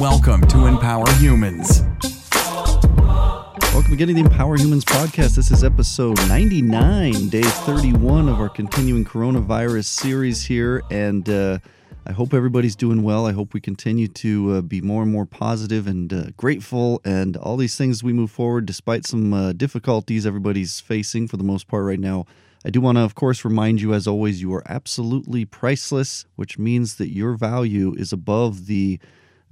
Welcome to Empower Humans. Welcome again to the Empower Humans podcast. This is episode 99, day 31 of our continuing coronavirus series here. And uh, I hope everybody's doing well. I hope we continue to uh, be more and more positive and uh, grateful and all these things we move forward, despite some uh, difficulties everybody's facing for the most part right now. I do want to, of course, remind you, as always, you are absolutely priceless, which means that your value is above the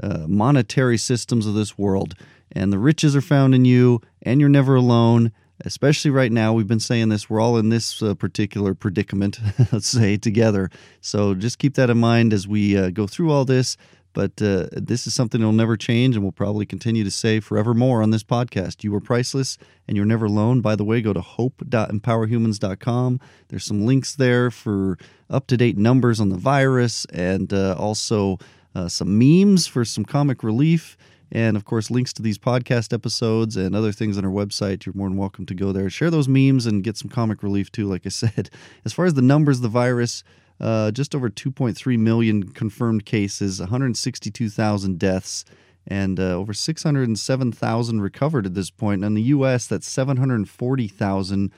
uh, monetary systems of this world. And the riches are found in you, and you're never alone. Especially right now, we've been saying this, we're all in this uh, particular predicament, let's say, together. So just keep that in mind as we uh, go through all this. But uh, this is something that will never change, and we'll probably continue to say forevermore on this podcast. You are priceless, and you're never alone. By the way, go to hope.empowerhumans.com. There's some links there for up to date numbers on the virus and uh, also uh, some memes for some comic relief, and of course, links to these podcast episodes and other things on our website. You're more than welcome to go there, share those memes, and get some comic relief too. Like I said, as far as the numbers, the virus. Uh, just over 2.3 million confirmed cases, 162,000 deaths, and uh, over 607,000 recovered at this point. And in the U.S., that's 740,000,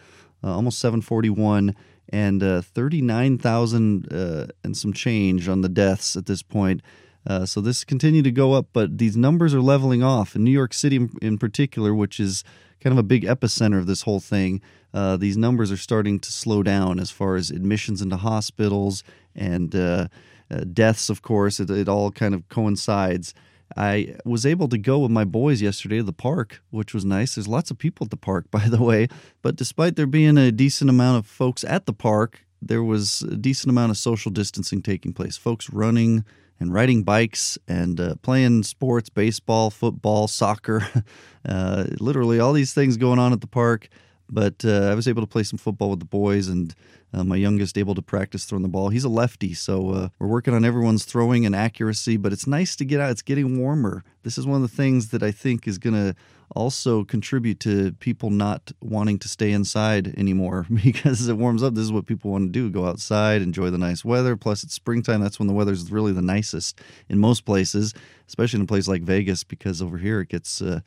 uh, almost 741, and uh, 39,000 uh, and some change on the deaths at this point. Uh, so this continued to go up, but these numbers are leveling off. In New York City, in, particular, which is kind of a big epicenter of this whole thing, uh, these numbers are starting to slow down as far as admissions into hospitals and uh, uh deaths. Of course, it, it, all kind of coincides. I was able to go with my boys yesterday to the park, which was nice. There's lots of people at the park, by the way. But despite there being a decent amount of folks at the park, there was a decent amount of social distancing taking place. Folks running, and riding bikes and uh, playing sports, baseball, football, soccer, uh, literally all these things going on at the park. But uh, I was able to play some football with the boys, and uh, my youngest able to practice throwing the ball. He's a lefty, so uh, we're working on everyone's throwing and accuracy. But it's nice to get out. It's getting warmer. This is one of the things that I think is going to also contribute to people not wanting to stay inside anymore because as it warms up, this is what people want to do go outside, enjoy the nice weather. Plus, it's springtime. That's when the weather's really the nicest in most places, especially in a place like Vegas, because over here it gets, uh,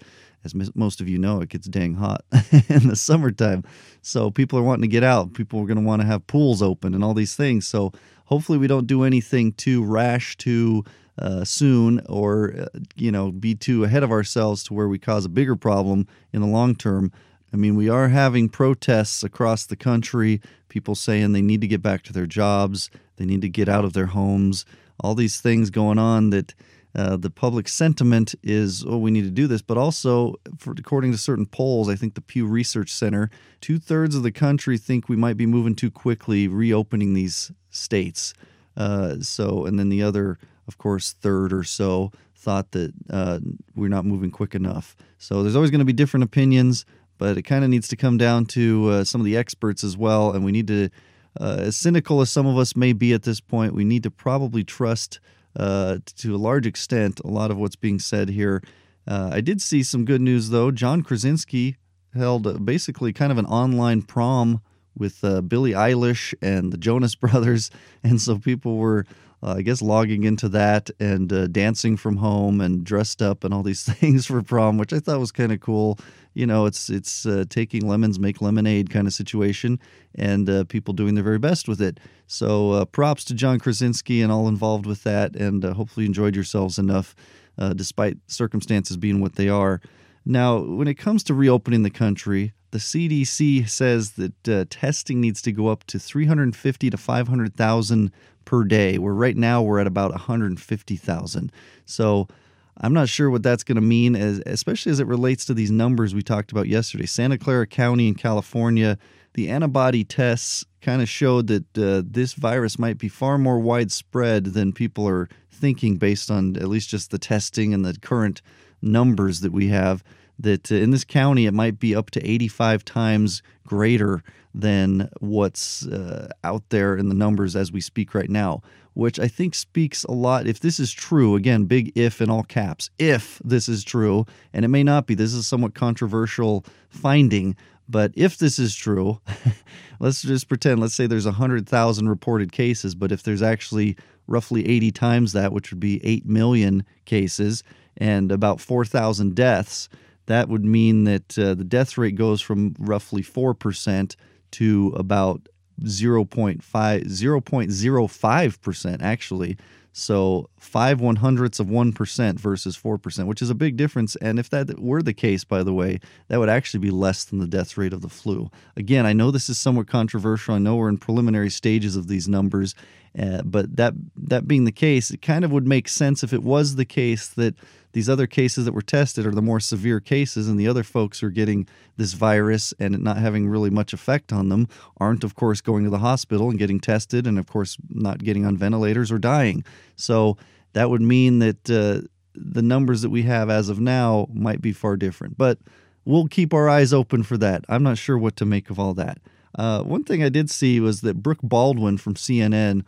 as most of you know, it gets dang hot in the summertime. So people are wanting to get out. People are going to want to have pools open and all these things. So hopefully, we don't do anything too rash, too uh, soon or uh, you know be too ahead of ourselves to where we cause a bigger problem in the long term. I mean, we are having protests across the country, people saying they need to get back to their jobs, they need to get out of their homes, all these things going on that uh, the public sentiment is, oh, we need to do this. But also, for, according to certain polls, I think the Pew Research Center, two thirds of the country think we might be moving too quickly reopening these states. Uh, so, and then the other of course, third or so thought that uh, we're not moving quick enough. So there's always going to be different opinions, but it kind of needs to come down to uh, some of the experts as well. And we need to, uh, as cynical as some of us may be at this point, we need to probably trust uh, to a large extent a lot of what's being said here. Uh, I did see some good news though. John Krasinski held uh, basically kind of an online prom with uh, Billie Eilish and the Jonas Brothers, and so people were uh, I guess logging into that and uh, dancing from home and dressed up and all these things for prom, which I thought was kind of cool. You know, it's it's uh, taking lemons make lemonade kind of situation, and uh, people doing their very best with it. So uh, props to John Krasinski and all involved with that, and uh, hopefully you enjoyed yourselves enough, despite circumstances being what they are. Now, when it comes to reopening the country, the CDC says that uh, testing needs to go up to 350 to 500,000 per day. Where right now we're at about 150,000. So I'm not sure what that's going to mean, as, especially as it relates to these numbers we talked about yesterday. Santa Clara County in California, the antibody tests kind of showed that uh, this virus might be far more widespread than people are thinking based on at least just the testing and the current numbers that we have. That uh, in this county, it might be up to 85 times greater than what's uh, out there in the numbers as we speak right now, which I think speaks a lot. If this is true, again, big if in all caps, if this is true, and it may not be, this is somewhat controversial finding. But if this is true, let's just pretend, let's say there's 100,000 reported cases, but if there's actually roughly 80 times that, which would be 8 million cases, and about 4,000 deaths, that would mean that uh, the death rate goes from roughly 4% to about 0.5, 0.05% actually. So five one hundredths of 1% versus 4%, which is a big difference. And if that were the case, by the way, that would actually be less than the death rate of the flu. Again, I know this is somewhat controversial. I know we're in preliminary stages of these numbers. Uh, but that that being the case, it kind of would make sense if it was the case that these other cases that were tested are the more severe cases, and the other folks who are getting this virus and it not having really much effect on them aren't, of course, going to the hospital and getting tested, and of course, not getting on ventilators or dying. So that would mean that uh, the numbers that we have as of now might be far different. But we'll keep our eyes open for that. I'm not sure what to make of all that. Uh, one thing I did see was that Brooke Baldwin from CNN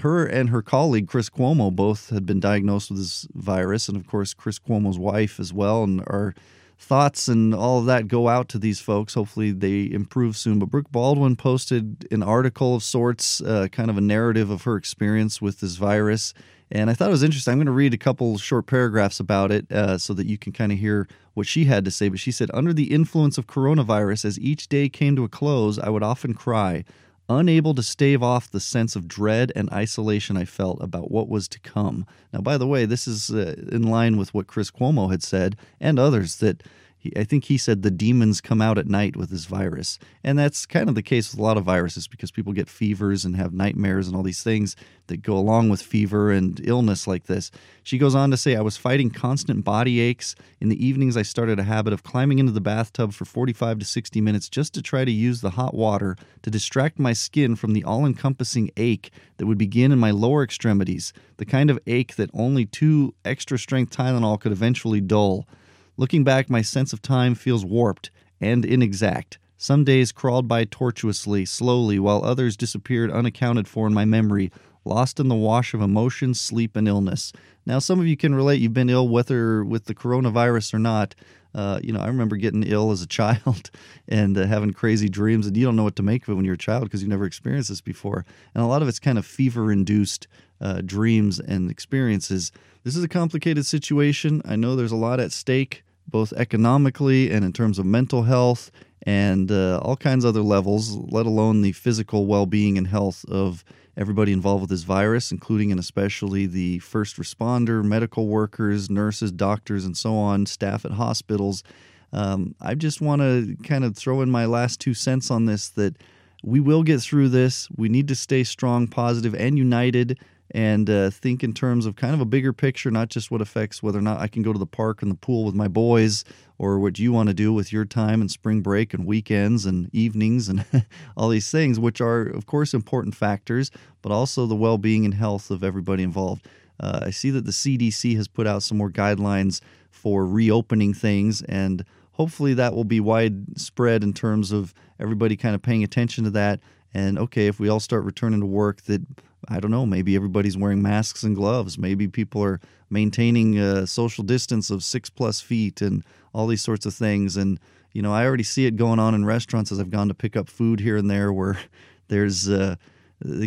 her and her colleague Chris Cuomo both had been diagnosed with this virus, and of course Chris Cuomo's wife as well. And our thoughts and all of that go out to these folks. Hopefully they improve soon. But Brooke Baldwin posted an article of sorts, uh, kind of a narrative of her experience with this virus. And I thought it was interesting. I'm going to read a couple short paragraphs about it uh, so that you can kind of hear what she had to say. But she said, Under the influence of coronavirus, as each day came to a close, I would often cry unable to stave off the sense of dread and isolation I felt about what was to come. Now, by the way, this is uh, in line with what Chris Cuomo had said and others that he, I think he said the demons come out at night with this virus. And that's kind of the case with a lot of viruses because people get fevers and have nightmares and all these things that go along with fever and illness like this. She goes on to say, I was fighting constant body aches. In the evenings, I started a habit of climbing into the bathtub for 45 to 60 minutes just to try to use the hot water to distract my skin from the all encompassing ache that would begin in my lower extremities, the kind of ache that only two extra strength Tylenol could eventually dull. Looking back, my sense of time feels warped and inexact. Some days crawled by tortuously, slowly, while others disappeared unaccounted for in my memory, lost in the wash of emotion, sleep, and illness. Now, some of you can relate. You've been ill, whether with the coronavirus or not. Uh, you know, I remember getting ill as a child and uh, having crazy dreams, and you don't know what to make of it when you're a child because you've never experienced this before. And a lot of it's kind of fever induced uh, dreams and experiences. This is a complicated situation. I know there's a lot at stake both economically and in terms of mental health and uh, all kinds of other levels, let alone the physical well being and health of everybody involved with this virus, including and especially the first responder, medical workers, nurses, doctors, and so on, staff at hospitals. Um, I just want to kind of throw in my last two cents on this that we will get through this. We need to stay strong, positive, and united and uh, think in terms of kind of a bigger picture, not just what affects whether or not I can go to the park and the pool with my boys or what you want to do with your time and spring break and weekends and evenings and all these things, which are, of course, important factors, but also the well being and health of everybody involved. Uh, I see that the CDC has put out some more guidelines for reopening things, and hopefully that will be widespread in terms of everybody kind of paying attention to that. And okay, if we all start returning to work, that I don't know, maybe everybody's wearing masks and gloves. Maybe people are maintaining a social distance of six plus feet and all these sorts of things. And, you know, I already see it going on in restaurants as I've gone to pick up food here and there where there's uh,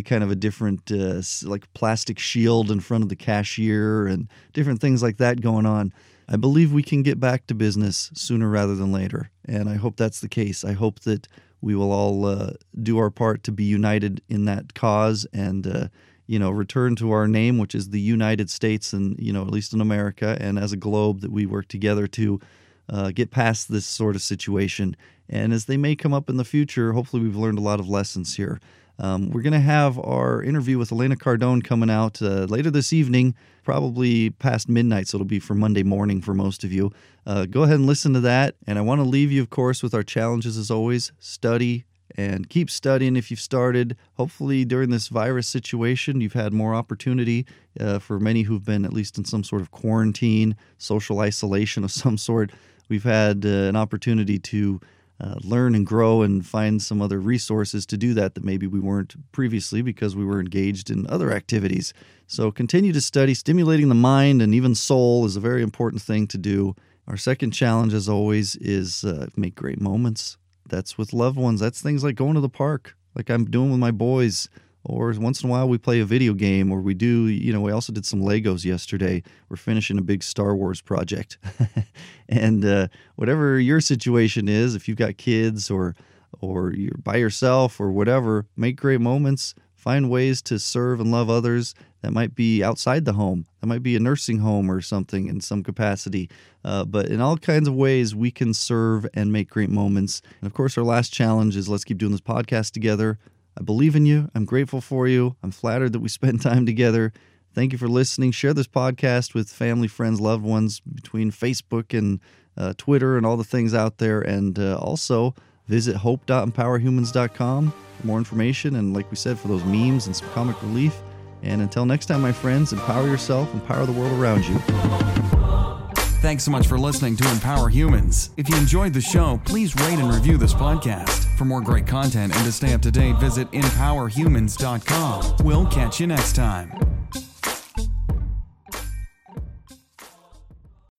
kind of a different, uh, like plastic shield in front of the cashier and different things like that going on. I believe we can get back to business sooner rather than later. And I hope that's the case. I hope that we will all uh, do our part to be united in that cause and uh, you know return to our name which is the united states and you know at least in america and as a globe that we work together to uh, get past this sort of situation. And as they may come up in the future hopefully we've learned a lot of lessons here um, we're going to have our interview with Elena Cardone coming out uh, later this evening, probably past midnight, so it'll be for Monday morning for most of you. Uh, go ahead and listen to that. And I want to leave you, of course, with our challenges as always study and keep studying if you've started. Hopefully, during this virus situation, you've had more opportunity uh, for many who've been at least in some sort of quarantine, social isolation of some sort. We've had uh, an opportunity to uh, learn and grow and find some other resources to do that that maybe we weren't previously because we were engaged in other activities. So continue to study. Stimulating the mind and even soul is a very important thing to do. Our second challenge, as always, is uh, make great moments. That's with loved ones. That's things like going to the park, like I'm doing with my boys, or once in a while we play a video game or we do you know we also did some legos yesterday. We're finishing a big star wars project. And uh, whatever your situation is if you've got kids or or you're by yourself or whatever make great moments. Find ways to serve and love others that might be outside the home. That might be a nursing home or something in some capacity. Uh, but in all kinds of ways we can serve and make great moments. And of course our last challenge is let's keep doing this podcast together I believe in you. I'm grateful for you. I'm flattered that we spend time together. Thank you for listening. Share this podcast with family, friends, loved ones between Facebook and uh, Twitter and all the things out there. And uh, also visit hope.empowerhumans.com for more information. And like we said, for those memes and some comic relief. And until next time, my friends, empower yourself, empower the world around you. Thanks so much for listening to Empower Humans. If you enjoyed the show, please rate and review this podcast. For more great content and to stay up to date, visit empowerhumans.com. We'll catch you next time.